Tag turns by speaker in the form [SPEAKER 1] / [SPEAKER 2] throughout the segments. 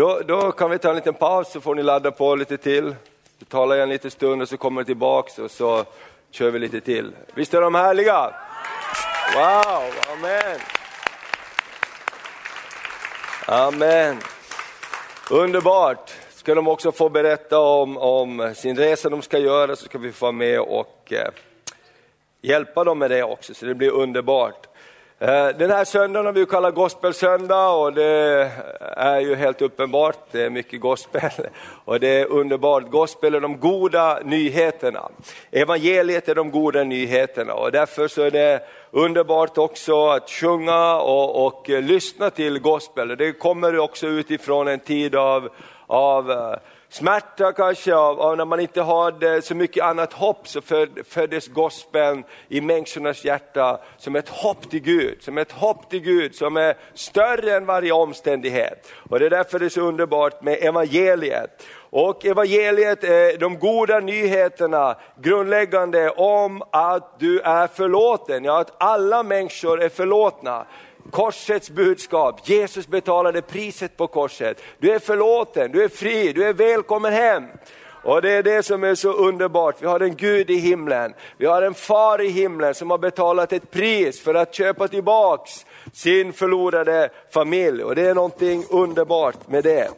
[SPEAKER 1] Då, då kan vi ta en liten paus så får ni ladda på lite till. Så talar jag en liten stund och så kommer jag tillbaks och så kör vi lite till. Visst är de härliga? Wow, amen. Amen. Underbart. Ska de också få berätta om, om sin resa de ska göra så ska vi få vara med och eh, hjälpa dem med det också, så det blir underbart. Eh, den här söndagen har vi kallat gospelsöndag och det är ju helt uppenbart, det är mycket gospel och det är underbart. Gospel är de goda nyheterna. Evangeliet är de goda nyheterna och därför så är det underbart också att sjunga och, och lyssna till gospel. Det kommer också utifrån en tid av, av eh, smärta kanske, av, av, när man inte hade så mycket annat hopp, så föddes gospeln i människornas hjärta som ett hopp till Gud, som ett hopp till Gud som är större än varje omständighet. Och det är därför det är så underbart med evangeliet. Och evangeliet är de goda nyheterna, grundläggande om att du är förlåten, ja att alla människor är förlåtna. Korsets budskap, Jesus betalade priset på korset. Du är förlåten, du är fri, du är välkommen hem. Och det är det som är så underbart, vi har en Gud i himlen, vi har en far i himlen som har betalat ett pris för att köpa tillbaks sin förlorade familj och det är någonting underbart med det.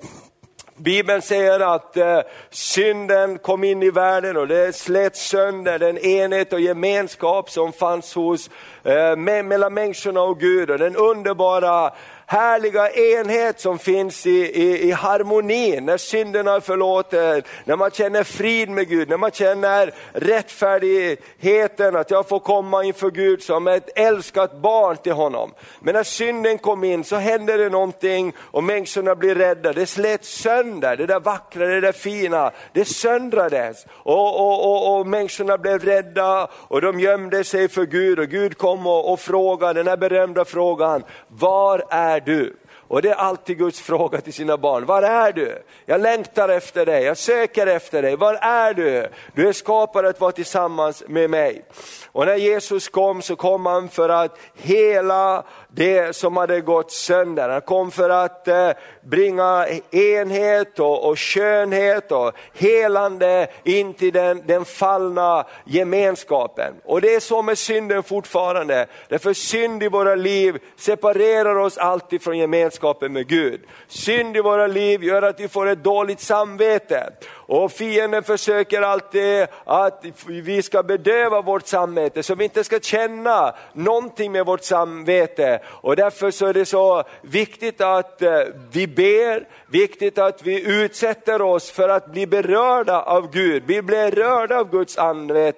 [SPEAKER 1] Bibeln säger att eh, synden kom in i världen och det slet sönder den enhet och gemenskap som fanns hos, eh, mellan människorna och Gud och den underbara härliga enhet som finns i, i, i harmoni, när synderna är förlåten, när man känner frid med Gud, när man känner rättfärdigheten, att jag får komma inför Gud som ett älskat barn till honom. Men när synden kom in så hände det någonting och människorna blir rädda, det slets sönder, det där vackra, det där fina, det söndrades. Och, och, och, och människorna blev rädda och de gömde sig för Gud och Gud kom och, och frågade den här berömda frågan, var är du? Och det är alltid Guds fråga till sina barn. Var är du? Jag längtar efter dig, jag söker efter dig. Var är du? Du är skapad att vara tillsammans med mig. Och när Jesus kom så kom han för att hela det som hade gått sönder. Han kom för att eh, bringa enhet och, och skönhet och helande in till den, den fallna gemenskapen. Och det är så med synden fortfarande. Därför synd i våra liv separerar oss alltid från gemenskapen med Gud. Synd i våra liv gör att vi får ett dåligt samvete. Och fienden försöker alltid att vi ska bedöva vårt samvete så vi inte ska känna någonting med vårt samvete. Och därför så är det så viktigt att eh, vi ber, viktigt att vi utsätter oss för att bli berörda av Gud. Vi blir rörda av Guds ande,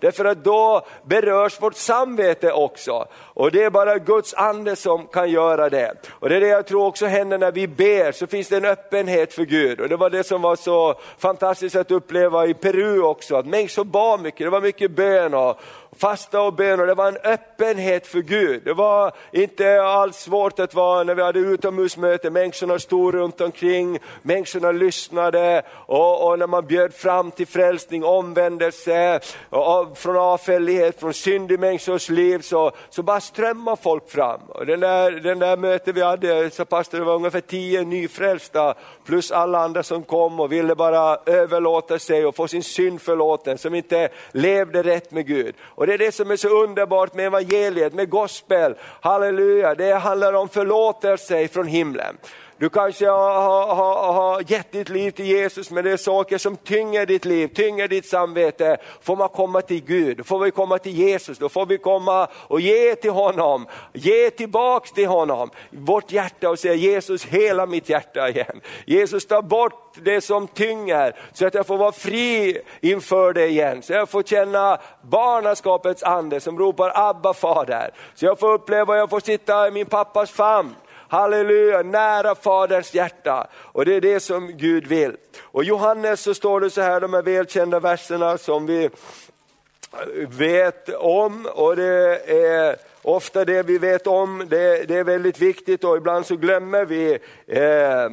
[SPEAKER 1] därför att då berörs vårt samvete också. Och det är bara Guds ande som kan göra det. Och det är det jag tror också händer när vi ber, så finns det en öppenhet för Gud. Och det var det som var så fantastiskt att uppleva i Peru också, att människor bad mycket, det var mycket bön och, fasta och bön och det var en öppenhet för Gud. Det var inte alls svårt att vara när vi hade utomhusmöte, människorna stod runt omkring, människorna lyssnade och, och när man bjöd fram till frälsning, omvändelse, och, från avfällighet, från synd i människors liv så, så bara strömmar folk fram. Och den, där, den där mötet vi hade så pastor det var ungefär tio nyfrälsta plus alla andra som kom och ville bara överlåter sig och får sin synd förlåten, som inte levde rätt med Gud. Och det är det som är så underbart med evangeliet, med gospel. Halleluja, det handlar om förlåtelse från himlen. Du kanske har, har, har gett ditt liv till Jesus men det är saker som tynger ditt liv, tynger ditt samvete. Får man komma till Gud, då får vi komma till Jesus, då får vi komma och ge till honom, ge tillbaks till honom vårt hjärta och säga Jesus hela mitt hjärta igen. Jesus ta bort det som tynger så att jag får vara fri inför dig igen. Så jag får känna barnaskapets ande som ropar Abba fader. Så jag får uppleva, jag får sitta i min pappas famn halleluja, nära Faderns hjärta. Och det är det som Gud vill. Och Johannes så står det så här, de här välkända verserna som vi vet om och det är ofta det vi vet om, det, det är väldigt viktigt och ibland så glömmer vi eh,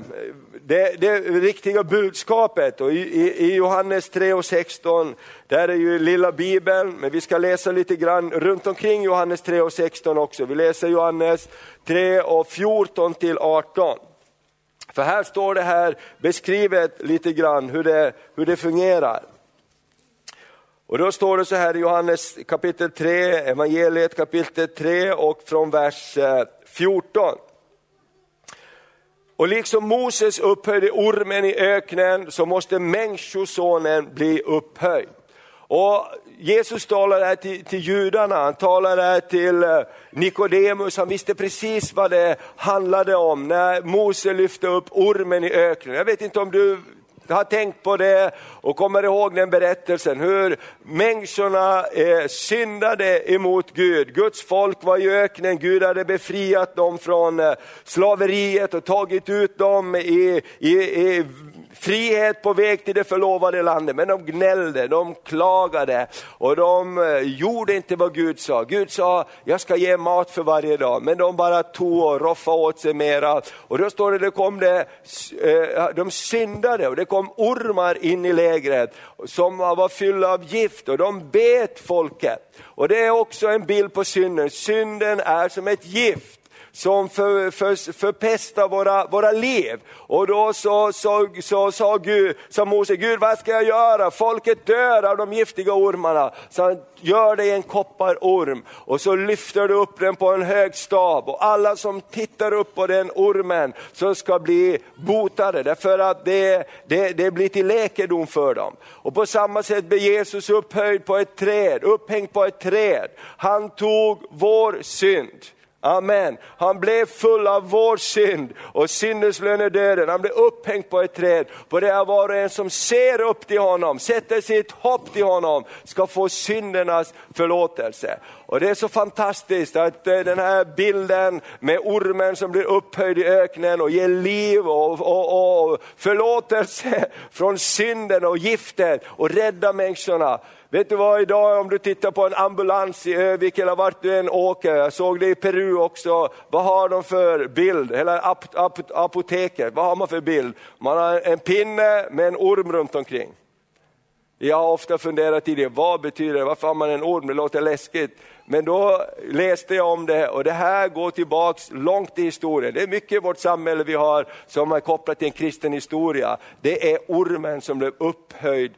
[SPEAKER 1] det, det riktiga budskapet. Och i, i Johannes 3 och 16, där är ju lilla bibeln, men vi ska läsa lite grann runt omkring Johannes 3 och 16 också. Vi läser Johannes 3 och 14 till 18. För här står det här beskrivet lite grann hur det, hur det fungerar. Och då står det så här i Johannes kapitel 3, evangeliet kapitel 3 och från vers eh, 14. Och liksom Moses upphöjde ormen i öknen så måste människosonen bli upphöjd. Och Jesus talar här till, till judarna, han talar här till eh, Nikodemus, han visste precis vad det handlade om när Mose lyfte upp ormen i öknen. Jag vet inte om du har tänkt på det och kommer ihåg den berättelsen, hur människorna eh, syndade emot Gud. Guds folk var i öknen, Gud hade befriat dem från eh, slaveriet och tagit ut dem i, i, i frihet på väg till det förlovade landet. Men de gnällde, de klagade och de eh, gjorde inte vad Gud sa. Gud sa, jag ska ge mat för varje dag. Men de bara tog och roffade åt sig mera. Och då står det, det kom det, eh, de syndade och det kom ormar in i lägret som var fyllda av gift och de bet folket. Och det är också en bild på synden. Synden är som ett gift som för, för, förpestar våra, våra liv. Och då så, så, så sa, Gud, sa Mose, Gud vad ska jag göra? Folket dör av de giftiga ormarna. Så han gör dig en kopparorm och så lyfter du upp den på en hög stav och alla som tittar upp på den ormen så ska bli botade därför att det, det, det blir till läkedom för dem. Och på samma sätt blev Jesus upphöjd på ett träd, upphängd på ett träd. Han tog vår synd. Amen. Han blev full av vår synd och syndens lön är döden. Han blev upphängd på ett träd. På det är var och en som ser upp till honom, sätter sitt hopp till honom, ska få syndernas förlåtelse. Och det är så fantastiskt att eh, den här bilden med ormen som blir upphöjd i öknen och ger liv och, och, och förlåtelse från synden och giftet och rädda människorna. Vet du vad, idag om du tittar på en ambulans i Övik eller vart du än åker, jag såg det i Peru också, vad har de för bild? Eller ap ap apoteket, vad har man för bild? Man har en pinne med en orm runt omkring. Jag har ofta funderat i det, vad betyder det, varför har man en orm, det låter läskigt. Men då läste jag om det och det här går tillbaks långt i historien. Det är mycket i vårt samhälle vi har som är kopplat till en kristen historia. Det är ormen som blev upphöjd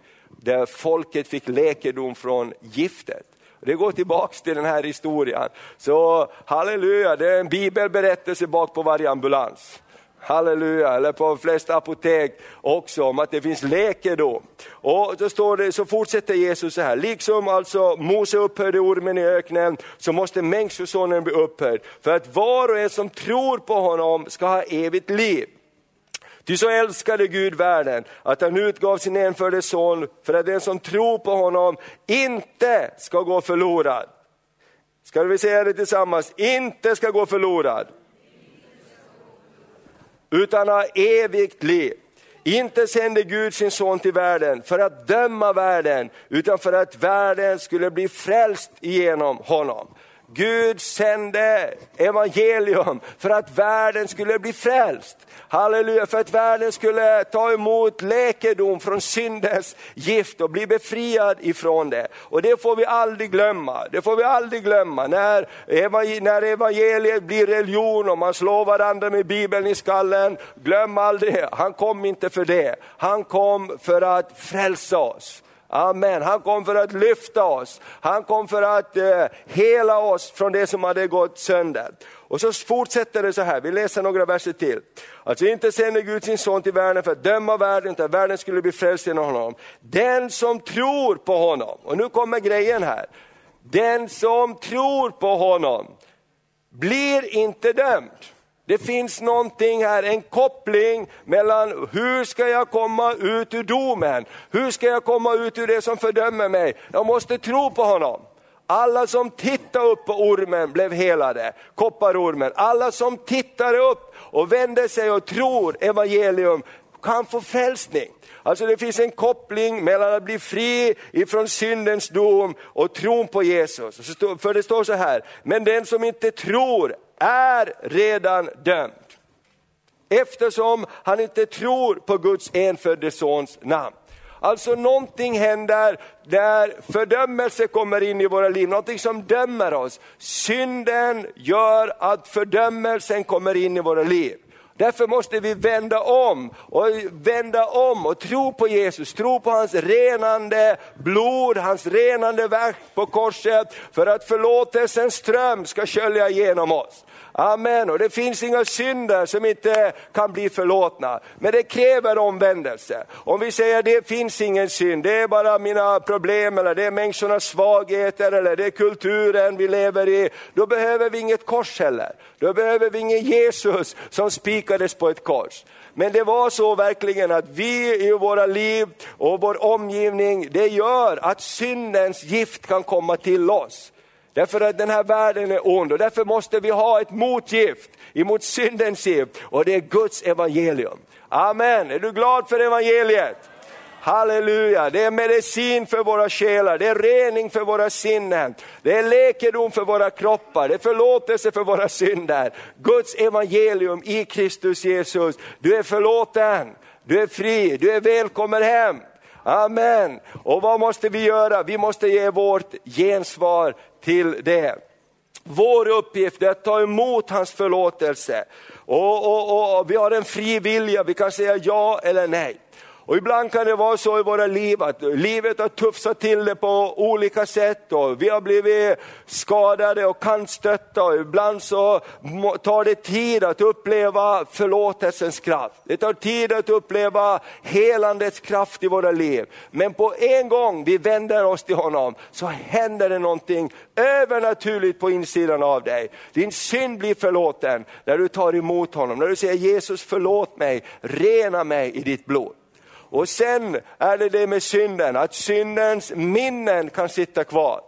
[SPEAKER 1] där folket fick läkedom från giftet. Det går tillbaks till den här historien. Så halleluja, det är en bibelberättelse bak på varje ambulans. Halleluja, eller på de flesta apotek också, om att det finns läkedom. Och så, står det, så fortsätter Jesus så här, liksom alltså Mose upphöjde ormen i öknen, så måste Människosonen bli upphöjd, för att var och en som tror på honom ska ha evigt liv. Ty så älskade Gud världen att han utgav sin enfödde son för att den som tror på honom inte ska gå förlorad. Ska vi säga det tillsammans? Inte ska gå förlorad. Utan ha evigt liv. Inte sände Gud sin son till världen för att döma världen, utan för att världen skulle bli frälst genom honom. Gud sände evangelium för att världen skulle bli frälst. Halleluja, för att världen skulle ta emot läkedom från syndens gift och bli befriad ifrån det. Och det får vi aldrig glömma. Det får vi aldrig glömma. När, när evangeliet blir religion och man slår varandra med bibeln i skallen, glöm aldrig, han kom inte för det. Han kom för att frälsa oss. Amen. Han kom för att lyfta oss. Han kom för att eh, hela oss från det som hade gått sönder. Och så fortsätter det så här, vi läser några verser till. Alltså inte sände Gud sin son till världen för att döma världen, utan världen skulle bli frälst genom honom. Den som tror på honom, och nu kommer grejen här. Den som tror på honom blir inte dömd. Det finns någonting här, en koppling mellan hur ska jag komma ut ur domen? Hur ska jag komma ut ur det som fördömer mig? Jag måste tro på honom. Alla som tittade upp på ormen blev helade, kopparormen. Alla som tittar upp och vänder sig och tror evangelium kan få frälsning. Alltså det finns en koppling mellan att bli fri ifrån syndens dom och tron på Jesus. För det står så här, men den som inte tror är redan dömd. Eftersom han inte tror på Guds enfödde sons namn. Alltså någonting händer där fördömelse kommer in i våra liv, någonting som dömer oss. Synden gör att fördömelsen kommer in i våra liv. Därför måste vi vända om och vända om och tro på Jesus, tro på hans renande blod, hans renande verk på korset för att förlåtelsens ström ska skölja igenom oss. Amen, och det finns inga synder som inte kan bli förlåtna. Men det kräver omvändelse. Om vi säger att det finns ingen synd, det är bara mina problem, eller det är människornas svagheter, eller det är kulturen vi lever i. Då behöver vi inget kors heller. Då behöver vi ingen Jesus som spikades på ett kors. Men det var så verkligen att vi i våra liv och vår omgivning, det gör att syndens gift kan komma till oss. Därför att den här världen är ond och därför måste vi ha ett motgift emot syndens gift och det är Guds evangelium. Amen, är du glad för evangeliet? Halleluja, det är medicin för våra själar, det är rening för våra sinnen, det är läkedom för våra kroppar, det är förlåtelse för våra synder. Guds evangelium i Kristus Jesus, du är förlåten, du är fri, du är välkommen hem. Amen. Och vad måste vi göra? Vi måste ge vårt gensvar till det. Vår uppgift är att ta emot hans förlåtelse. Och, och, och, vi har en fri vilja, vi kan säga ja eller nej. Och ibland kan det vara så i våra liv att livet har tuffsat till det på olika sätt och vi har blivit skadade och kantstötta och ibland så tar det tid att uppleva förlåtelsens kraft. Det tar tid att uppleva helandets kraft i våra liv. Men på en gång vi vänder oss till honom så händer det någonting övernaturligt på insidan av dig. Din synd blir förlåten när du tar emot honom, när du säger Jesus förlåt mig, rena mig i ditt blod. Och sen är det det med synden, att syndens minnen kan sitta kvar.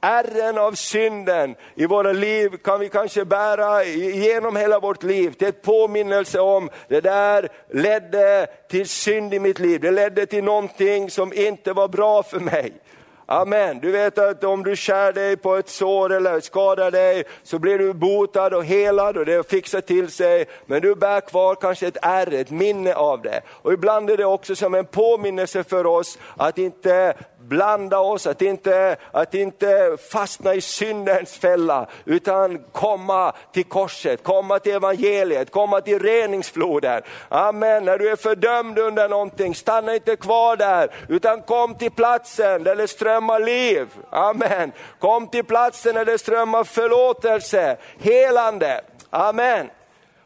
[SPEAKER 1] Ärren av synden i våra liv kan vi kanske bära genom hela vårt liv till ett påminnelse om, det där ledde till synd i mitt liv, det ledde till någonting som inte var bra för mig. Amen. Du vet att om du skär dig på ett sår eller skadar dig så blir du botad och helad och det fixar till sig. Men du bär kvar kanske ett ärr, ett minne av det. Och ibland är det också som en påminnelse för oss att inte blanda oss, att inte, att inte fastna i syndens fälla, utan komma till korset, komma till evangeliet, komma till reningsfloden. Amen, när du är fördömd under någonting, stanna inte kvar där, utan kom till platsen där det strömmar liv. Amen, kom till platsen där det strömmar förlåtelse, helande. Amen.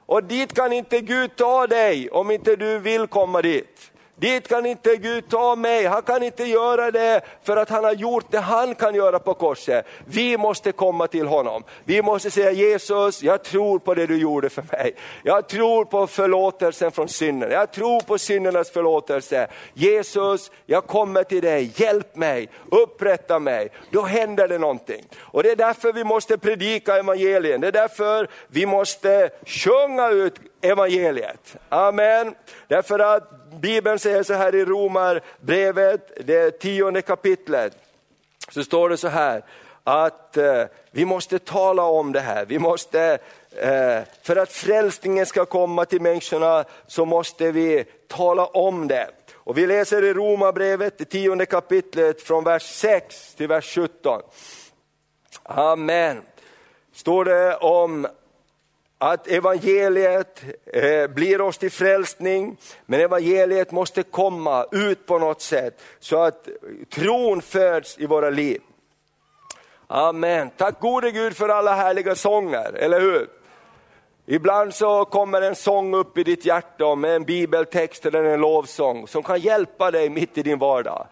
[SPEAKER 1] Och dit kan inte Gud ta dig om inte du vill komma dit. Dit kan inte Gud ta mig, han kan inte göra det för att han har gjort det han kan göra på korset. Vi måste komma till honom. Vi måste säga Jesus, jag tror på det du gjorde för mig. Jag tror på förlåtelsen från synden, jag tror på syndernas förlåtelse. Jesus, jag kommer till dig, hjälp mig, upprätta mig. Då händer det någonting. Och det är därför vi måste predika evangelien, det är därför vi måste sjunga ut evangeliet. Amen. Därför att Bibeln säger så här i Romarbrevet, det tionde kapitlet, så står det så här att eh, vi måste tala om det här. Vi måste, eh, för att frälsningen ska komma till människorna så måste vi tala om det. Och vi läser i Romarbrevet, det tionde kapitlet från vers 6 till vers 17. Amen. Står det om att evangeliet eh, blir oss till frälsning, men evangeliet måste komma ut på något sätt så att tron föds i våra liv. Amen. Tack gode Gud för alla härliga sånger, eller hur? Ibland så kommer en sång upp i ditt hjärta med en bibeltext eller en lovsång som kan hjälpa dig mitt i din vardag.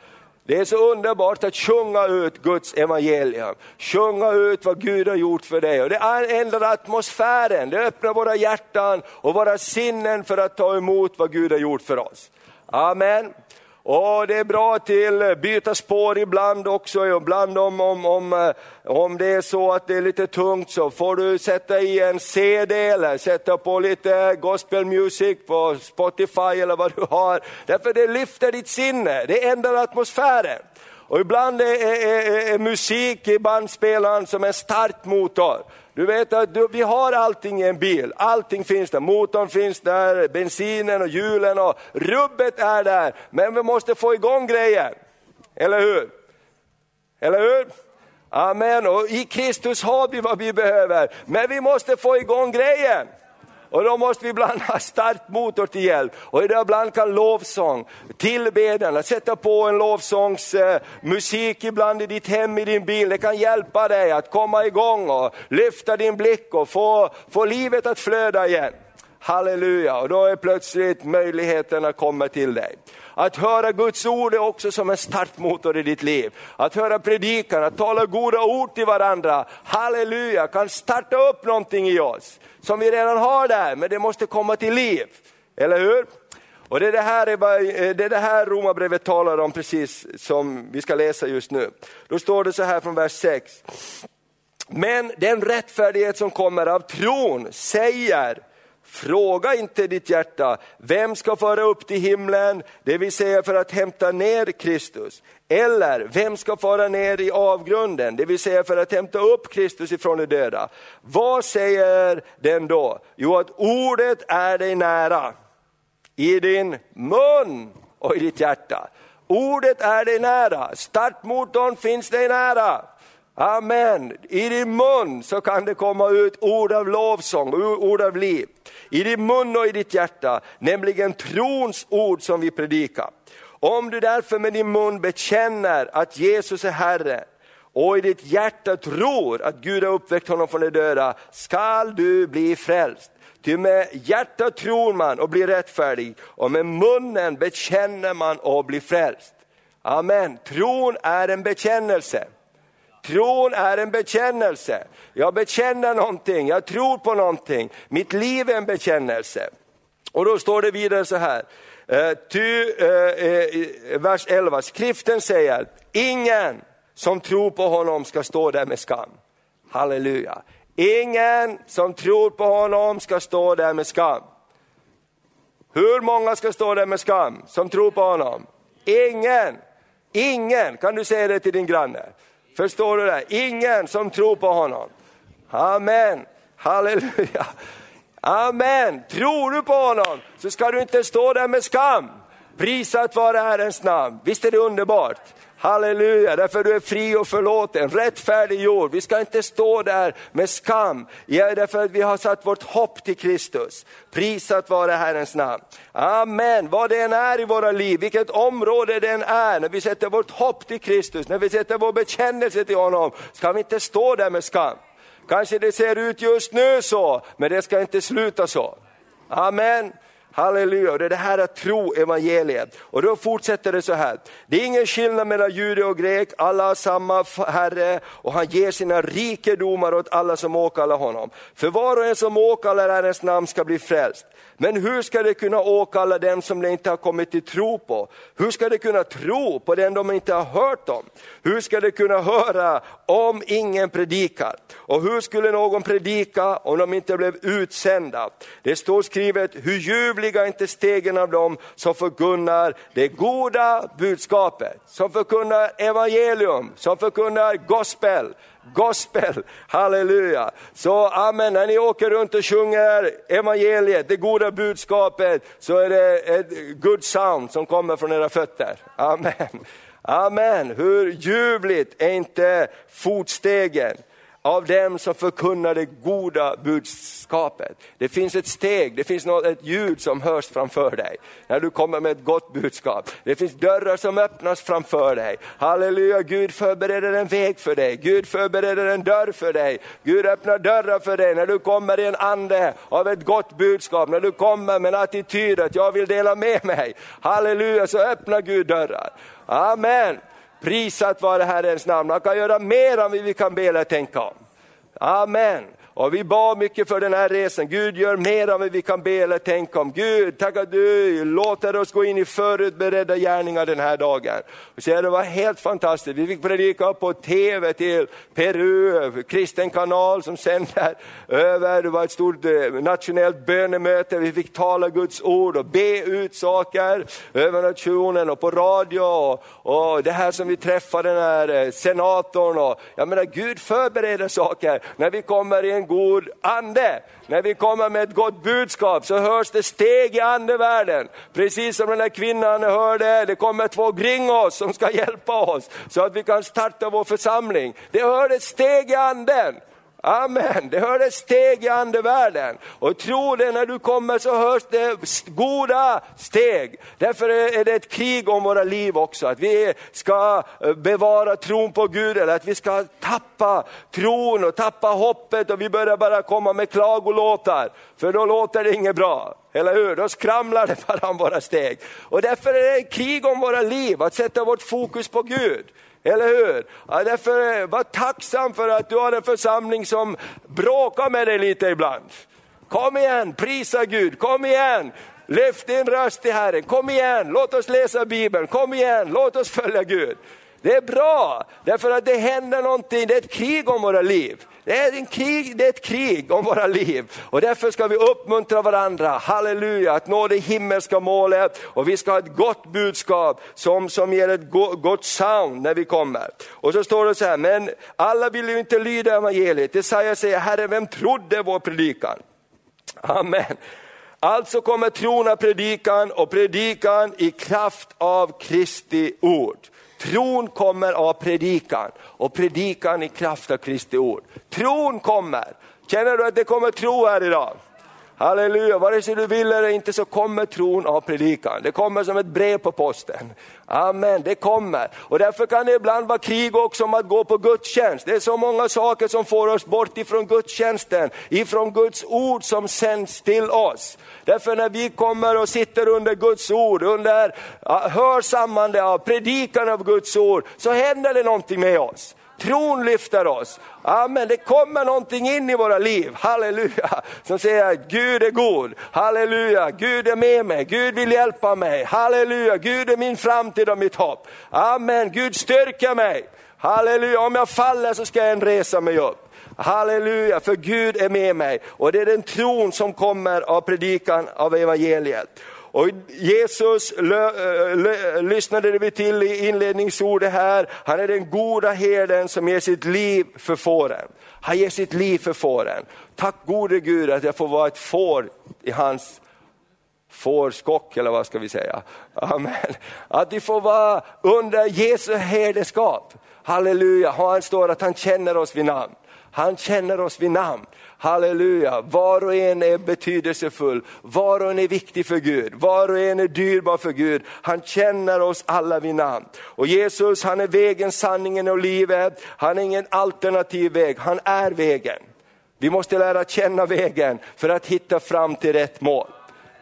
[SPEAKER 1] Det är så underbart att sjunga ut Guds evangelium, sjunga ut vad Gud har gjort för dig. Och det ändrar atmosfären, det öppnar våra hjärtan och våra sinnen för att ta emot vad Gud har gjort för oss. Amen. Och det är bra till byta spår ibland också, ibland om, om, om, eh, om det är så att det är lite tungt så får du sätta i en CD eller sätta på lite gospel music på Spotify eller vad du har. Därför det lyfter ditt sinne, det ändrar atmosfären. Och ibland är, är, är, är musik i bandspelaren som en startmotor. Du vet att du, vi har allting i en bil, allting finns där, motorn finns där, bensinen och hjulen och rubbet är där. Men vi måste få igång grejen, eller hur? Eller hur? Amen, och i Kristus har vi vad vi behöver, men vi måste få igång grejen. Och då måste vi ibland ha stark motor till hjälp. Och ibland kan lovsång, tillbedjan, att sätta på en lovsångsmusik eh, ibland i ditt hem, i din bil, det kan hjälpa dig att komma igång och lyfta din blick och få, få livet att flöda igen. Halleluja, och då är plötsligt möjligheterna kommer till dig. Att höra Guds ord är också som en startmotor i ditt liv. Att höra predikan, att tala goda ord till varandra, halleluja, kan starta upp någonting i oss som vi redan har där, men det måste komma till liv. Eller hur? Och det är det här, det, är det här Romarbrevet talar om precis som vi ska läsa just nu. Då står det så här från vers 6. Men den rättfärdighet som kommer av tron säger, Fråga inte ditt hjärta, vem ska föra upp till himlen, det vill säga för att hämta ner Kristus. Eller vem ska föra ner i avgrunden, det vill säga för att hämta upp Kristus ifrån de döda. Vad säger den då? Jo, att ordet är dig nära, i din mun och i ditt hjärta. Ordet är dig nära, startmotorn finns dig nära. Amen. I din mun så kan det komma ut ord av lovsång, ord av liv. I din mun och i ditt hjärta, nämligen trons ord som vi predikar. Om du därför med din mun bekänner att Jesus är Herre och i ditt hjärta tror att Gud har uppväckt honom från de döda, skall du bli frälst. Ty med hjärtat tror man och blir rättfärdig och med munnen bekänner man och blir frälst. Amen. Tron är en bekännelse. Tron är en bekännelse. Jag bekänner någonting, jag tror på någonting. Mitt liv är en bekännelse. Och då står det vidare så här, eh, ty, eh, eh, vers 11, skriften säger, ingen som tror på honom ska stå där med skam. Halleluja. Ingen som tror på honom ska stå där med skam. Hur många ska stå där med skam som tror på honom? Ingen. Ingen, kan du säga det till din granne? Förstår du det? Ingen som tror på honom. Amen, halleluja. Amen, tror du på honom så ska du inte stå där med skam. Prisat vare Herrens namn, visst är det underbart? Halleluja, därför du är fri och förlåten, rättfärdig jord. Vi ska inte stå där med skam, ja, därför att vi har satt vårt hopp till Kristus. Prisat vare Herrens namn. Amen, vad det än är i våra liv, vilket område det än är, när vi sätter vårt hopp till Kristus, när vi sätter vår bekännelse till honom, ska vi inte stå där med skam. Kanske det ser ut just nu så, men det ska inte sluta så. Amen. Halleluja, det är det här att tro evangeliet. Och då fortsätter det så här. Det är ingen skillnad mellan jude och grek, alla har samma Herre och han ger sina rikedomar åt alla som åkallar honom. För var och en som åkallar Herrens namn ska bli frälst. Men hur ska de kunna åkalla den som de inte har kommit till tro på? Hur ska de kunna tro på den de inte har hört om? Hur ska de kunna höra om ingen predikar? Och hur skulle någon predika om de inte blev utsända? Det står skrivet, hur ljuvligt heliga inte stegen av dem som förkunnar det goda budskapet, som förkunnar evangelium, som förkunnar gospel, gospel, halleluja. Så amen, när ni åker runt och sjunger evangeliet, det goda budskapet, så är det ett good sound som kommer från era fötter. Amen. Amen, hur ljuvligt är inte fotstegen? Av dem som förkunnar det goda budskapet. Det finns ett steg, det finns något, ett ljud som hörs framför dig när du kommer med ett gott budskap. Det finns dörrar som öppnas framför dig. Halleluja, Gud förbereder en väg för dig. Gud förbereder en dörr för dig. Gud öppnar dörrar för dig när du kommer i en ande av ett gott budskap. När du kommer med en attityd att jag vill dela med mig. Halleluja, så öppnar Gud dörrar. Amen. Prisat vare Herrens namn. Han kan göra mer än vi kan be eller tänka om. Amen. Och vi bad mycket för den här resan. Gud gör mer än vad vi kan be eller tänka om. Gud, tack att du låter oss gå in i förutberedda gärningar den här dagen. Och så det var helt fantastiskt. Vi fick predika på TV till Peru, kristen kanal som sänder över. Det var ett stort eh, nationellt bönemöte. Vi fick tala Guds ord och be ut saker över nationen och på radio. Och, och det här som vi träffade den här eh, senatorn. Och, jag menar, Gud förbereder saker när vi kommer i en god ande. När vi kommer med ett gott budskap så hörs det steg i andevärlden. Precis som den där kvinnan hörde, det kommer två kring oss som ska hjälpa oss så att vi kan starta vår församling. Det hördes steg i anden. Amen, det hördes steg i andevärlden. Och tro det, när du kommer så hörs det goda steg. Därför är det ett krig om våra liv också, att vi ska eh, bevara tron på Gud, eller att vi ska tappa tron och tappa hoppet och vi börjar bara komma med klagolåtar, för då låter det inget bra. Eller hur? Då skramlar det bara om våra steg. Och därför är det ett krig om våra liv, att sätta vårt fokus på Gud. Eller hur? Ja, därför eh, var tacksam för att du har en församling som bråkar med dig lite ibland. Kom igen, prisa Gud, kom igen. Lyft din röst till Herren, kom igen, låt oss läsa Bibeln, kom igen, låt oss följa Gud. Det är bra, därför att det händer någonting, det är ett krig om våra liv. Det är, en krig, det är ett krig om våra liv och därför ska vi uppmuntra varandra, halleluja, att nå det himmelska målet och vi ska ha ett gott budskap som, som ger ett gott sound när vi kommer. Och så står det så här, men alla vill ju inte lyda evangeliet. Jesaja säger, Herre vem trodde vår predikan? Amen. Alltså kommer tron av predikan och predikan i kraft av Kristi ord. Tron kommer av predikan och predikan i kraft av Kristi ord. Tron kommer. Känner du att det kommer tro här idag? Halleluja, vare sig du vill eller inte så kommer tron av predikan. Det kommer som ett brev på posten. Amen, det kommer. Och därför kan det ibland vara krig också om att gå på gudstjänst. Det är så många saker som får oss bort ifrån gudstjänsten, ifrån Guds ord som sänds till oss. Därför när vi kommer och sitter under Guds ord, under hörsammande av predikan av Guds ord, så händer det någonting med oss. Tron lyfter oss. Amen, det kommer någonting in i våra liv, halleluja, som säger att Gud är god, halleluja, Gud är med mig, Gud vill hjälpa mig, halleluja, Gud är min framtid och mitt hopp. Amen, Gud styrker mig, halleluja, om jag faller så ska jag resa mig upp. Halleluja, för Gud är med mig. Och det är den tron som kommer av predikan av evangeliet. Och Jesus eh, lyssnade vi till i inledningsordet här, han är den goda herden som ger sitt liv för fåren. Han ger sitt liv för fåren. Tack gode Gud att jag får vara ett får i hans fårskock eller vad ska vi säga. Amen. Att vi får vara under Jesu herdeskap. Halleluja, han står att han känner oss vid namn. Han känner oss vid namn. Halleluja, var och en är betydelsefull, var och en är viktig för Gud, var och en är dyrbar för Gud. Han känner oss alla vid namn. Och Jesus han är vägen, sanningen och livet, han är ingen alternativ väg, han är vägen. Vi måste lära känna vägen för att hitta fram till rätt mål.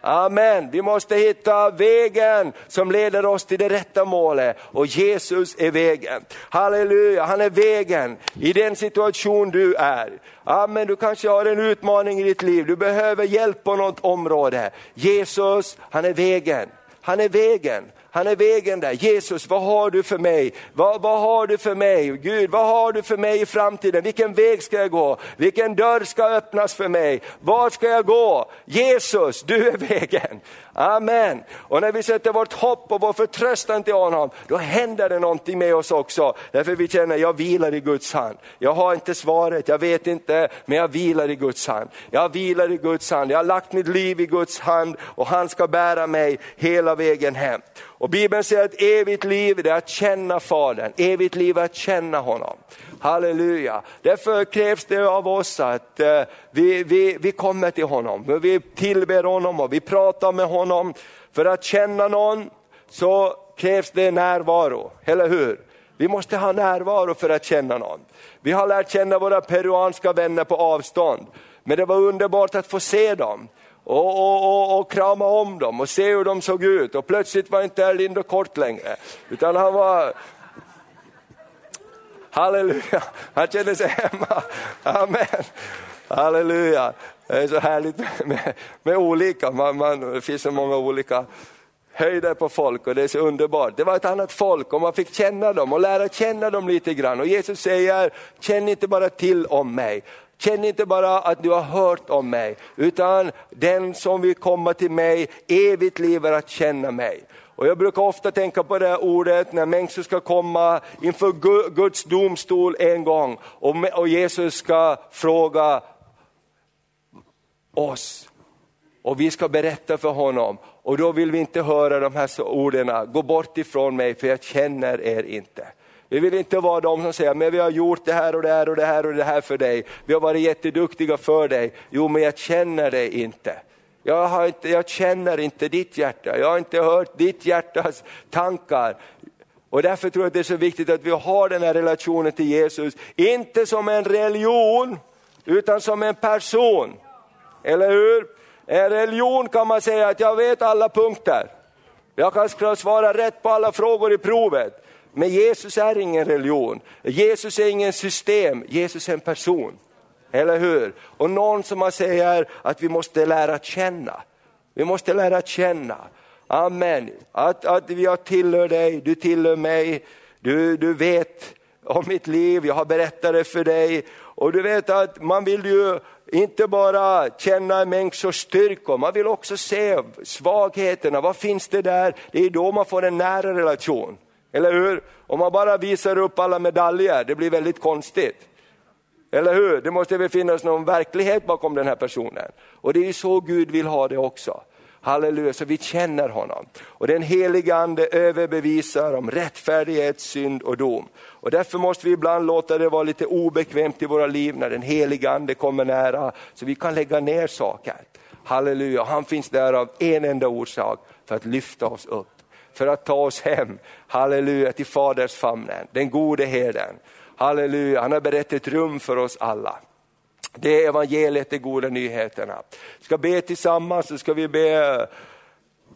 [SPEAKER 1] Amen, vi måste hitta vägen som leder oss till det rätta målet och Jesus är vägen. Halleluja, han är vägen i den situation du är. Amen, du kanske har en utmaning i ditt liv, du behöver hjälp på något område. Jesus, han är vägen. Han är vägen. Han är vägen där. Jesus, vad har du för mig? Vad, vad har du för mig? Gud, vad har du för mig i framtiden? Vilken väg ska jag gå? Vilken dörr ska öppnas för mig? Var ska jag gå? Jesus, du är vägen. Amen. Och när vi sätter vårt hopp och vår förtröstan till honom, då händer det någonting med oss också. Därför vi känner, jag vilar i Guds hand. Jag har inte svaret, jag vet inte, men jag vilar i Guds hand. Jag vilar i Guds hand, jag har lagt mitt liv i Guds hand och han ska bära mig hela vägen hem. Och Bibeln säger att evigt liv är att känna Fadern, evigt liv är att känna honom. Halleluja. Därför krävs det av oss att eh, vi, vi, vi kommer till honom, vi tillber honom och vi pratar med honom. För att känna någon så krävs det närvaro, eller hur? Vi måste ha närvaro för att känna någon. Vi har lärt känna våra peruanska vänner på avstånd, men det var underbart att få se dem och, och, och, och, krama om dem och se hur de såg ut. Och plötsligt var inte Erlindo kort längre, utan han var Halleluja, han kände sig hemma. Amen. Halleluja. Det är så härligt med, med olika, man, man, det finns så många olika höjder på folk och det är så underbart. Det var ett annat folk och man fick känna dem och lära känna dem lite grann. Och Jesus säger, känn inte bara till om mig, Känn inte bara att du har hört om mig, utan den som vill komma till mig, evigt lever att känna mig. Och jag brukar ofta tänka på det ordet när människor ska komma inför Guds domstol en gång och Jesus ska fråga oss. Och vi ska berätta för honom och då vill vi inte höra de här orden, gå bort ifrån mig för jag känner er inte. Vi vill inte vara de som säger, men vi har gjort det här och det här och det här och det här för dig. Vi har varit jätteduktiga för dig. Jo, men jag känner dig inte. Jag, har inte, jag känner inte ditt hjärta, jag har inte hört ditt hjärtas tankar. Och därför tror jag att det är så viktigt att vi har den här relationen till Jesus, inte som en religion, utan som en person. Eller hur? En religion kan man säga att jag vet alla punkter. Jag kan svara rätt på alla frågor i provet. Men Jesus är ingen religion, Jesus är ingen system, Jesus är en person. Eller hur? Och någon som man säger att vi måste lära känna. Vi måste lära känna. Amen. Att, att jag tillhör dig, du tillhör mig, du, du vet om mitt liv, jag har berättat det för dig. Och du vet att man vill ju inte bara känna en människors styrkor, man vill också se svagheterna, vad finns det där? Det är då man får en nära relation. Eller hur? Om man bara visar upp alla medaljer, det blir väldigt konstigt. Eller hur? Det måste väl finnas någon verklighet bakom den här personen. Och det är så Gud vill ha det också. Halleluja, så vi känner honom. Och den heliga ande överbevisar om rättfärdighet, synd och dom. Och därför måste vi ibland låta det vara lite obekvämt i våra liv när den heliga ande kommer nära, så vi kan lägga ner saker. Halleluja, han finns där av en enda orsak, för att lyfta oss upp. För att ta oss hem, halleluja, till Faders famnen, den gode herden. Halleluja, han har berett ett rum för oss alla. Det är evangeliet, de goda nyheterna. Vi ska be tillsammans, så ska vi be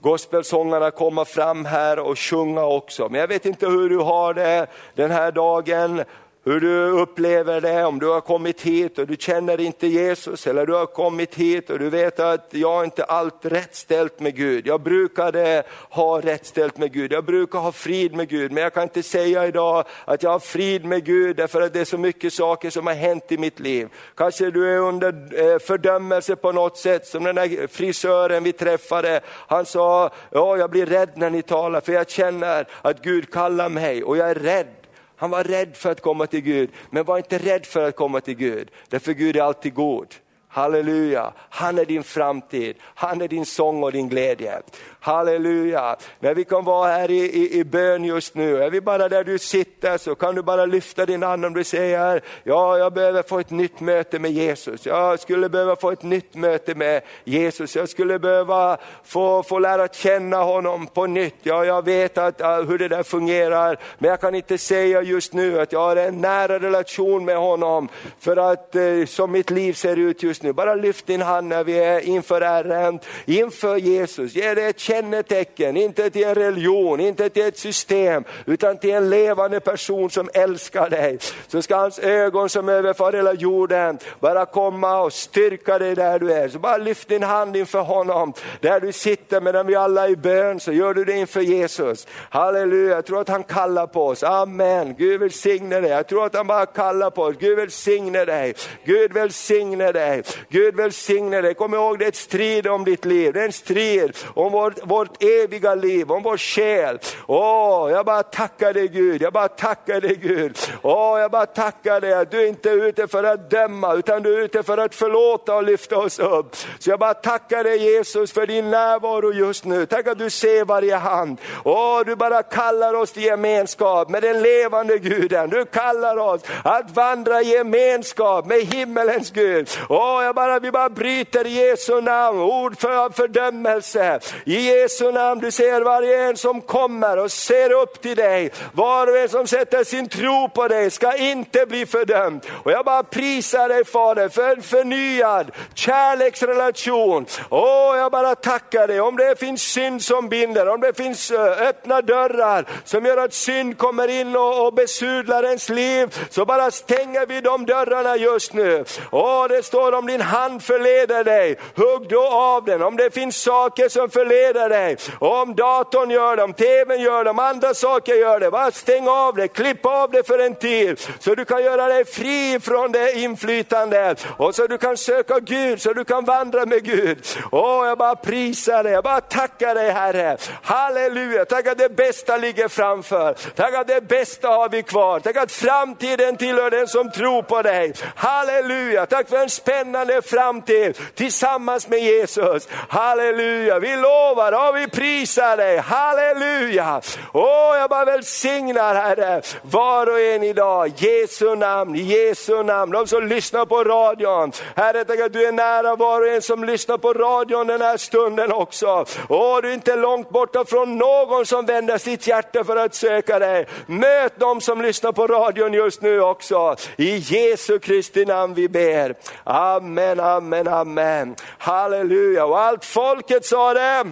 [SPEAKER 1] gospelsångarna komma fram här och sjunga också. Men jag vet inte hur du har det den här dagen hur du upplever det, om du har kommit hit och du känner inte Jesus, eller du har kommit hit och du vet att jag inte allt rätt ställt med Gud. Jag brukade ha rätt ställt med Gud, jag brukar ha frid med Gud, men jag kan inte säga idag att jag har frid med Gud, därför att det är så mycket saker som har hänt i mitt liv. Kanske du är under eh, fördömelse på något sätt, som den där frisören vi träffade, han sa, ja jag blir rädd när ni talar, för jag känner att Gud kallar mig och jag är rädd han var rädd för att komma till Gud, men var inte rädd för att komma till Gud, därför Gud är alltid god. Halleluja, han är din framtid, han är din sång och din glädje. Halleluja, när vi kan vara här i, i, i bön just nu, är vi bara där du sitter så kan du bara lyfta din hand om du säger, ja jag behöver få ett nytt möte med Jesus, jag skulle behöva få ett nytt möte med Jesus, jag skulle behöva få, få lära känna honom på nytt. Ja, jag vet att, hur det där fungerar, men jag kan inte säga just nu att jag har en nära relation med honom, för att eh, som mitt liv ser ut just nu, bara lyft din hand när vi är inför Herren, inför Jesus, ge det ett kännetecken, inte till en religion, inte till ett system, utan till en levande person som älskar dig. Så ska hans ögon som överfar hela jorden bara komma och styrka dig där du är. Så bara lyft din hand inför honom, där du sitter medan vi alla är i bön, så gör du det inför Jesus. Halleluja, jag tror att han kallar på oss. Amen, Gud välsigne dig. Jag tror att han bara kallar på oss. Gud välsigne dig, Gud välsigne dig, Gud välsigne dig. Kom ihåg det är ett strid om ditt liv, det är en strid om vår vårt eviga liv, om vår själ. Åh, jag bara tackar dig Gud, jag bara tackar dig Gud. Åh, jag bara tackar dig att du inte är ute för att döma, utan du är ute för att förlåta och lyfta oss upp. Så jag bara tackar dig Jesus för din närvaro just nu. Tack att du ser varje hand. Åh, du bara kallar oss till gemenskap med den levande Guden. Du kallar oss att vandra i gemenskap med himmelens Gud. Åh, jag bara, vi bara bryter Jesu namn, ord för fördömelse. I Jesu namn, du ser varje en som kommer och ser upp till dig. Var och en som sätter sin tro på dig ska inte bli fördömd. Och jag bara prisar dig Fader för en förnyad kärleksrelation. Åh, jag bara tackar dig. Om det finns synd som binder, om det finns eh, öppna dörrar som gör att synd kommer in och, och besudlar ens liv, så bara stänger vi de dörrarna just nu. Åh, det står om din hand förleder dig, hugg då av den. Om det finns saker som förleder dig, om datorn gör det, om tvn gör det, om andra saker gör det, bara stäng av det, klipp av det för en tid, så du kan göra dig fri från det inflytandet och så du kan söka Gud, så du kan vandra med Gud. Åh, jag bara prisar dig, jag bara tackar dig Herre. Halleluja, tack att det bästa ligger framför. Tack att det bästa har vi kvar. Tack att framtiden tillhör den som tror på dig. Halleluja, tack för en spännande framtid tillsammans med Jesus. Halleluja, vi lovar och vi prisar dig. Halleluja! Åh, jag bara välsignar Herre var och en idag. Jesu namn, Jesu namn. De som lyssnar på radion. Herre, tänk att du är nära var och en som lyssnar på radion den här stunden också. Åh, du är inte långt borta från någon som vänder sitt hjärta för att söka dig. Möt de som lyssnar på radion just nu också. I Jesu Kristi namn vi ber. Amen, amen, amen. Halleluja. Och allt folket sa det.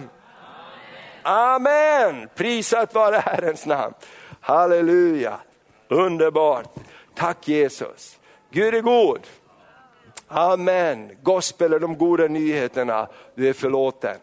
[SPEAKER 1] Amen. Prisat vare Herrens namn. Halleluja. Underbart. Tack Jesus. Gud är god. Amen. Gospel är de goda nyheterna. Du är förlåten.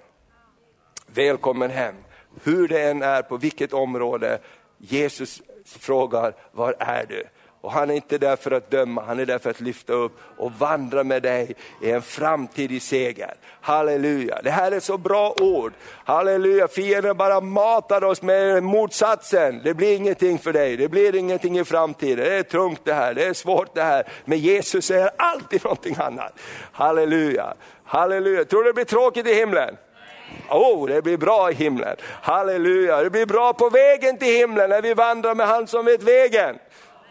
[SPEAKER 1] Välkommen hem. Hur det än är, på vilket område. Jesus frågar, var är du? Och han är inte där för att döma, han är där för att lyfta upp och vandra med dig i en framtid i seger. Halleluja, det här är så bra ord. Halleluja, fienden bara matar oss med motsatsen. Det blir ingenting för dig, det blir ingenting i framtiden. Det är tungt det här, det är svårt det här. Men Jesus säger alltid någonting annat. Halleluja, halleluja. Tror du det blir tråkigt i himlen? Oh, det blir bra i himlen. Halleluja, det blir bra på vägen till himlen när vi vandrar med han som vet vägen.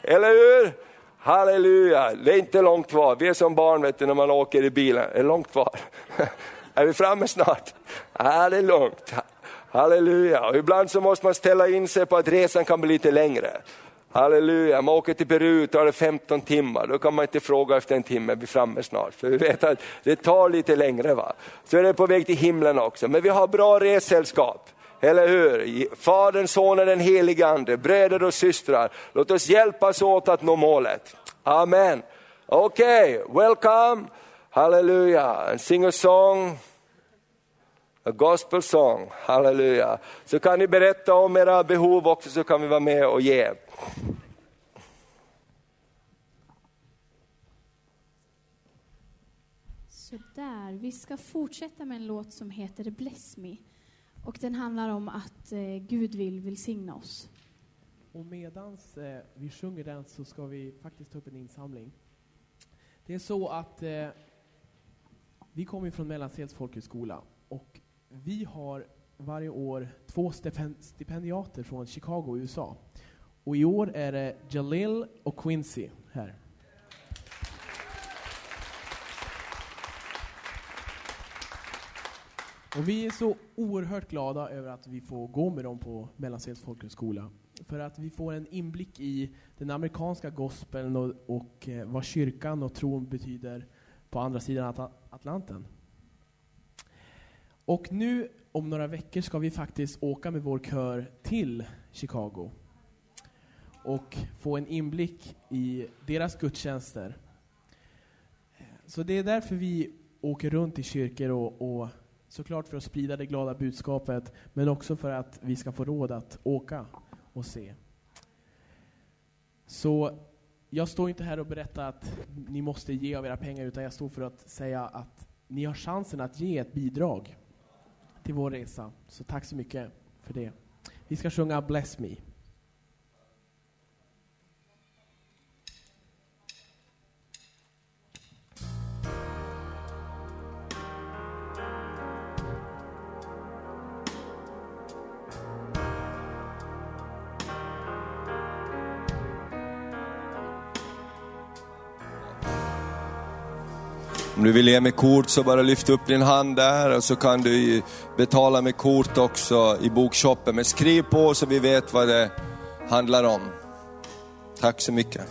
[SPEAKER 1] Eller hur? Halleluja, det är inte långt kvar. Vi är som barn vet du, när man åker i bilen. Det är långt kvar. är vi framme snart? Ja, det är lugnt. Halleluja, och ibland så måste man ställa in sig på att resan kan bli lite längre. Halleluja, man åker till Peru, tar det 15 timmar, då kan man inte fråga efter en timme, vi är framme snart. För vi vet att det tar lite längre. Va? Så är det på väg till himlen också, men vi har bra ressällskap. Eller hur? Fadern, Sonen, den helige Ande, bröder och systrar. Låt oss hjälpas åt att nå målet. Amen. Okej, okay, welcome. Halleluja. And sing a song. A gospel song. Halleluja. Så kan ni berätta om era behov också så kan vi vara med och ge.
[SPEAKER 2] Sådär, vi ska fortsätta med en låt som heter Bless Me. Och den handlar om att eh, Gud vill välsigna oss.
[SPEAKER 3] Och medan eh, vi sjunger den så ska vi faktiskt ta upp en insamling. Det är så att eh, vi kommer från Mellansels folkhögskola och vi har varje år två stipendiater från Chicago, USA. Och i år är det Jalil och Quincy här. Och vi är så oerhört glada över att vi får gå med dem på Mellansels folkhögskola. För att vi får en inblick i den amerikanska gospeln och, och eh, vad kyrkan och tron betyder på andra sidan At Atlanten. Och nu om några veckor ska vi faktiskt åka med vår kör till Chicago och få en inblick i deras gudstjänster. Så det är därför vi åker runt i kyrkor och, och Såklart för att sprida det glada budskapet, men också för att vi ska få råd att åka och se. Så jag står inte här och berättar att ni måste ge av era pengar, utan jag står för att säga att ni har chansen att ge ett bidrag till vår resa. Så tack så mycket för det. Vi ska sjunga Bless Me.
[SPEAKER 1] Om du vill ge med kort så bara lyft upp din hand där och så kan du betala med kort också i bokshoppen. Men skriv på så vi vet vad det handlar om. Tack så mycket.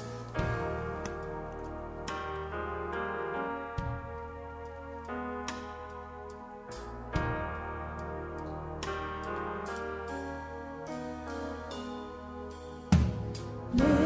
[SPEAKER 4] indeed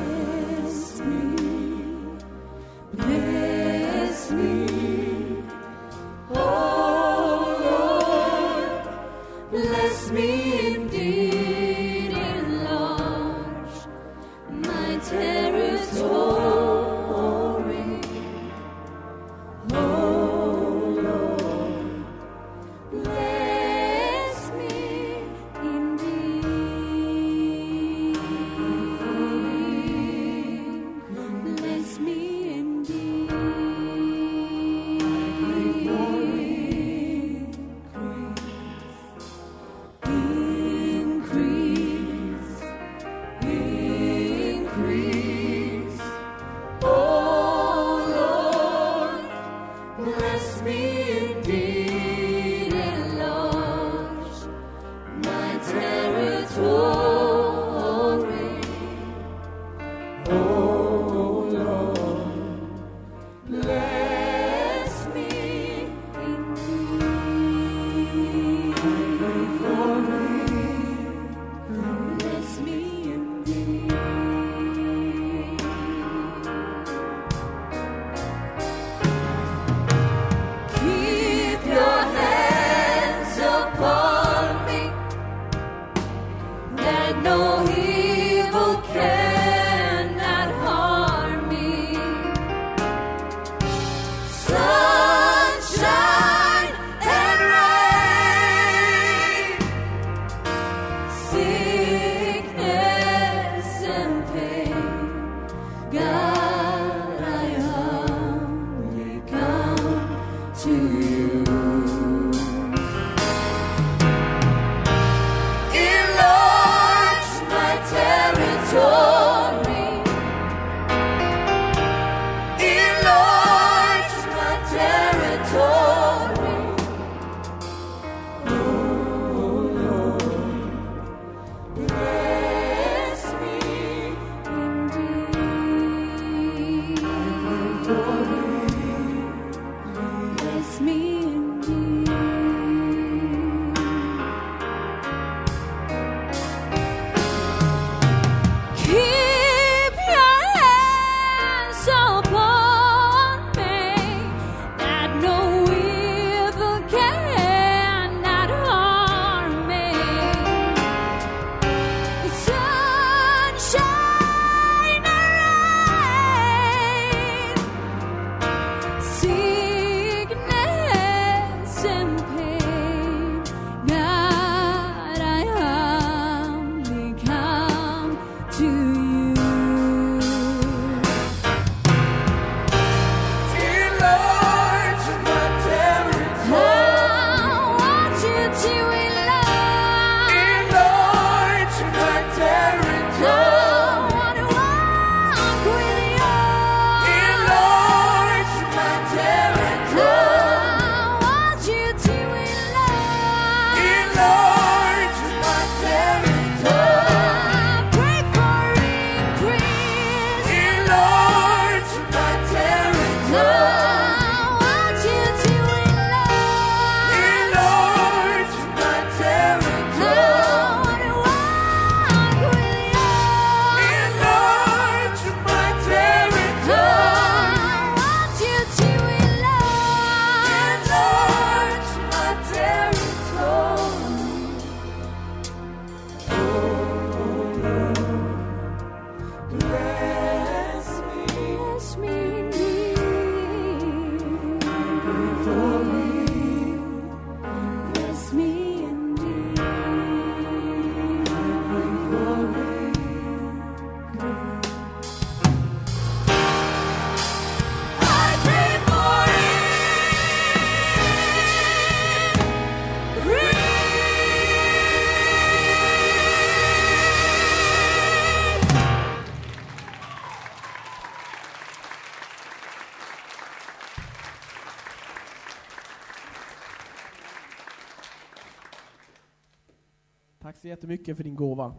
[SPEAKER 4] jättemycket för din gåva.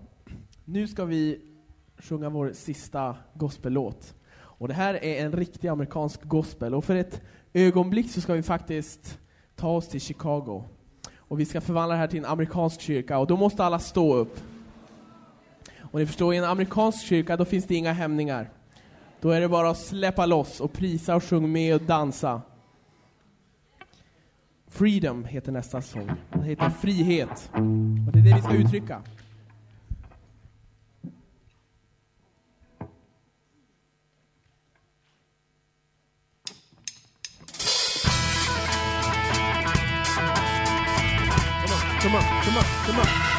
[SPEAKER 4] Nu ska vi sjunga vår sista gospellåt. Och det här är en riktig amerikansk gospel. Och för ett ögonblick så ska vi faktiskt ta oss till Chicago. Och vi ska förvandla det här till en amerikansk kyrka. Och då måste alla stå upp. Och ni förstår, i en amerikansk kyrka då finns det inga hämningar. Då är det bara att släppa loss och prisa och sjunga med och dansa. Freedom heter nästa sång. Den heter Frihet. Och det är det vi ska uttrycka. Come on, come on, come on.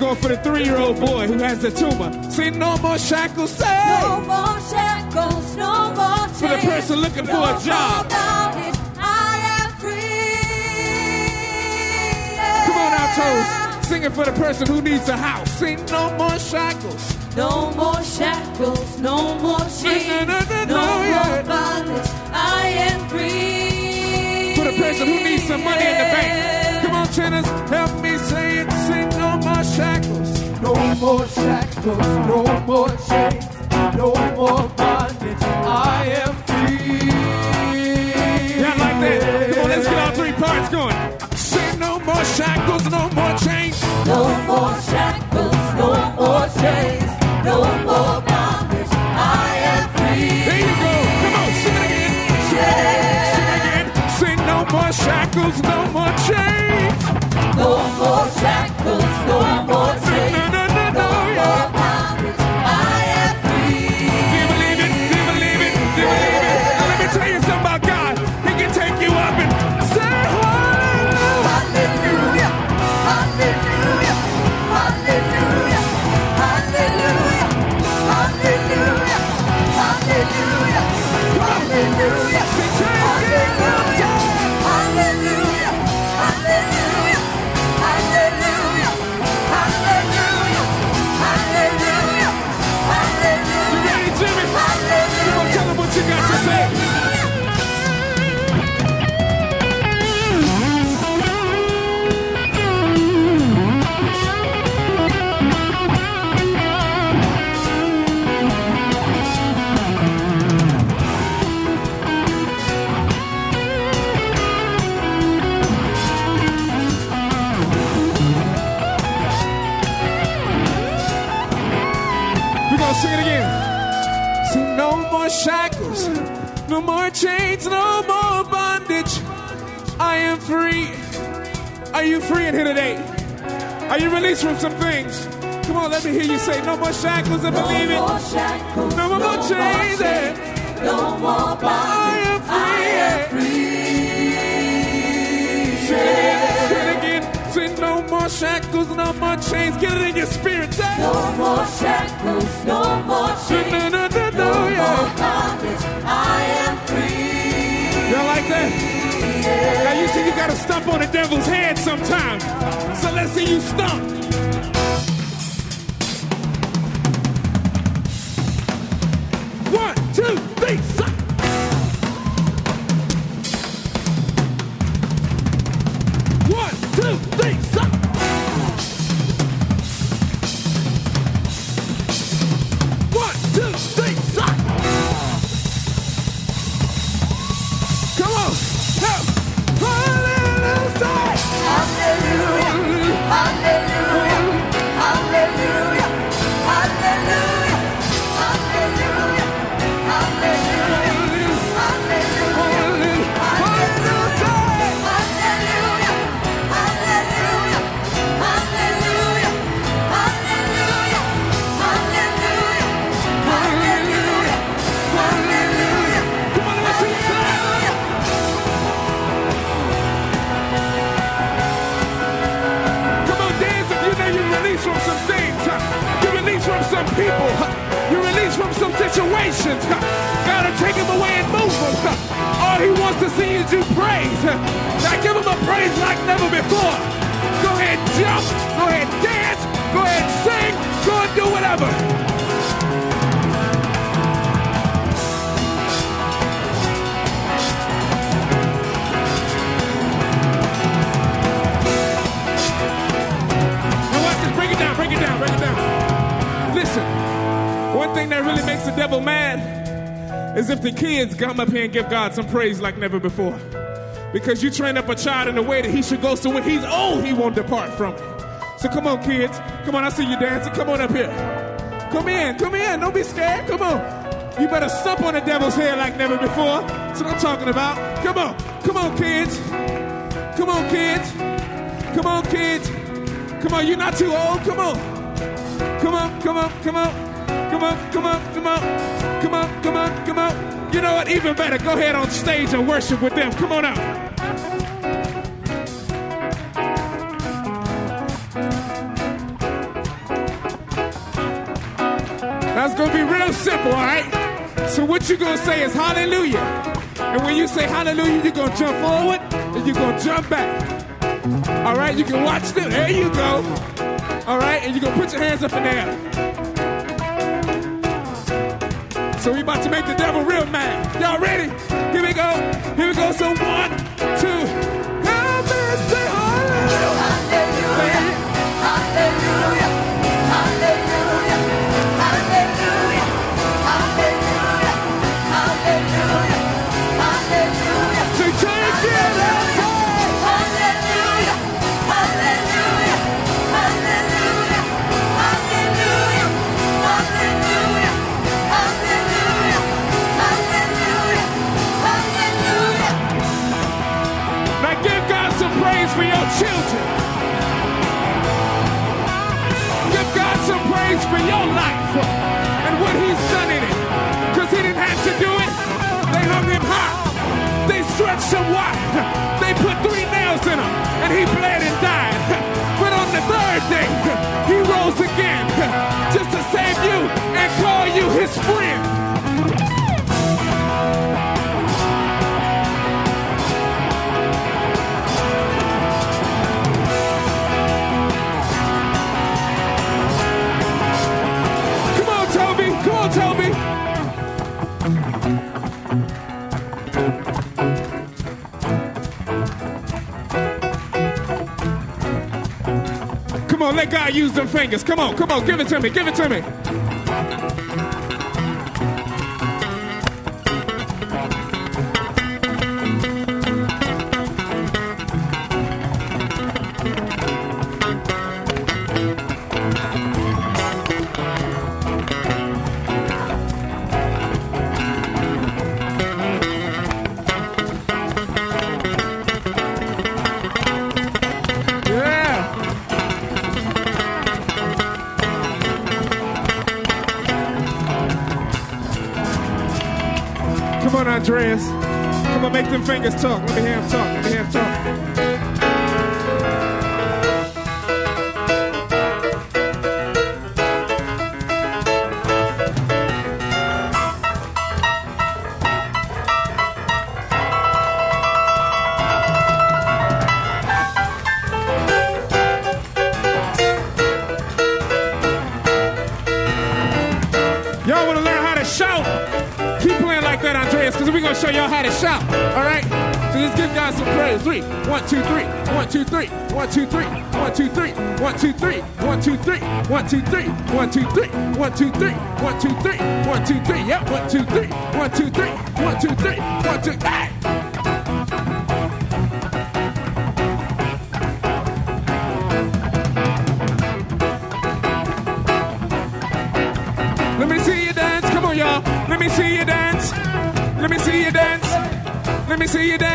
[SPEAKER 4] Yeah. Let's for the three-year-old boy who has the tumor. Say no more shackles. Say
[SPEAKER 5] No more shackles, no more chains.
[SPEAKER 4] For the person looking for a job.
[SPEAKER 5] more bondage. I am free.
[SPEAKER 4] Come on out, toes. Sing it for the person who needs a house. Sing no more shackles.
[SPEAKER 5] No more shackles, no more chains,
[SPEAKER 4] No, no, no,
[SPEAKER 5] no, more
[SPEAKER 4] yeah.
[SPEAKER 5] bondage. I am free.
[SPEAKER 4] For the person who needs some money in the bank. Come on, tenors, help me say it. Sing more shackles,
[SPEAKER 6] no more chains, no more bondage. I am free.
[SPEAKER 4] Yeah, like that. Come on, let's get all three parts going. Say no more shackles, no more chains.
[SPEAKER 5] No more shackles, no more chains, no more bondage. I am free.
[SPEAKER 4] There you go. Come on, sing it again. Sing it again. Sing no more shackles, no more chains.
[SPEAKER 5] No more chains,
[SPEAKER 4] no
[SPEAKER 5] more bondage. I am free.
[SPEAKER 4] Are you free in here today? Are you released from some things? Come on, let me hear you say no more shackles and believe
[SPEAKER 5] no
[SPEAKER 4] it.
[SPEAKER 5] more shackles,
[SPEAKER 4] No more chains, eh?
[SPEAKER 5] no more
[SPEAKER 4] I
[SPEAKER 5] bondage.
[SPEAKER 4] am free.
[SPEAKER 5] I am
[SPEAKER 4] Say it, shackles, no more chains. Get it in your spirit. Say
[SPEAKER 5] No more shackles, no more chains,
[SPEAKER 4] no, no, no,
[SPEAKER 5] no
[SPEAKER 4] no,
[SPEAKER 5] more bondage. I am free.
[SPEAKER 4] Y'all like that? Now you see you gotta stomp on the devil's head sometime. So let's see you stomp. One, two, three. One, two, people. You're released from some situations. Gotta take him away and move him. All he wants to see is you praise. Now give him a praise like never before. Go ahead, jump. Go ahead, dance. Go ahead, sing. Go and do whatever. Now watch this. Break it down. Break it down. Break it down. Listen. One thing that really makes the devil mad is if the kids come up here and give God some praise like never before. Because you train up a child in the way that he should go, so when he's old, he won't depart from it. So come on, kids. Come on, I see you dancing. Come on up here. Come in. Come in. Don't be scared. Come on. You better stomp on the devil's head like never before. That's what I'm talking about. Come on. Come on, kids. Come on, kids. Come on, kids. Come on, you're not too old. Come on. Come on, come on, come on. Come on, come on, come on. Come on, come on. You know what? Even better, go ahead on stage and worship with them. Come on out. That's gonna be real simple, all right? So what you gonna say is hallelujah. And when you say hallelujah, you're gonna jump forward and you're gonna jump back. All right, you can watch them. There you go. All right, and you're gonna put your hands up in the. So we about to make the devil real mad. Him wide. They put three nails in Him and He bled and died. But on the third day, He rose again just to save you and call you His friend. God use them fingers. Come on, come on, give it to me, give it to me. Them fingers talk. Let me hear him talk. Let me hear him talk. One, two, three, one, two, three, one, two, three, one, two, three, one, two, three, one, two, three, one, two, three, one, two, three, one, two, three, one, two, three, one, two, three, yep, one, two, three, one, two, three, one, two, three, one, two, hey! Let me see you dance. Come on, y'all. Let me see you dance. Let me see you dance. Let me see you dance.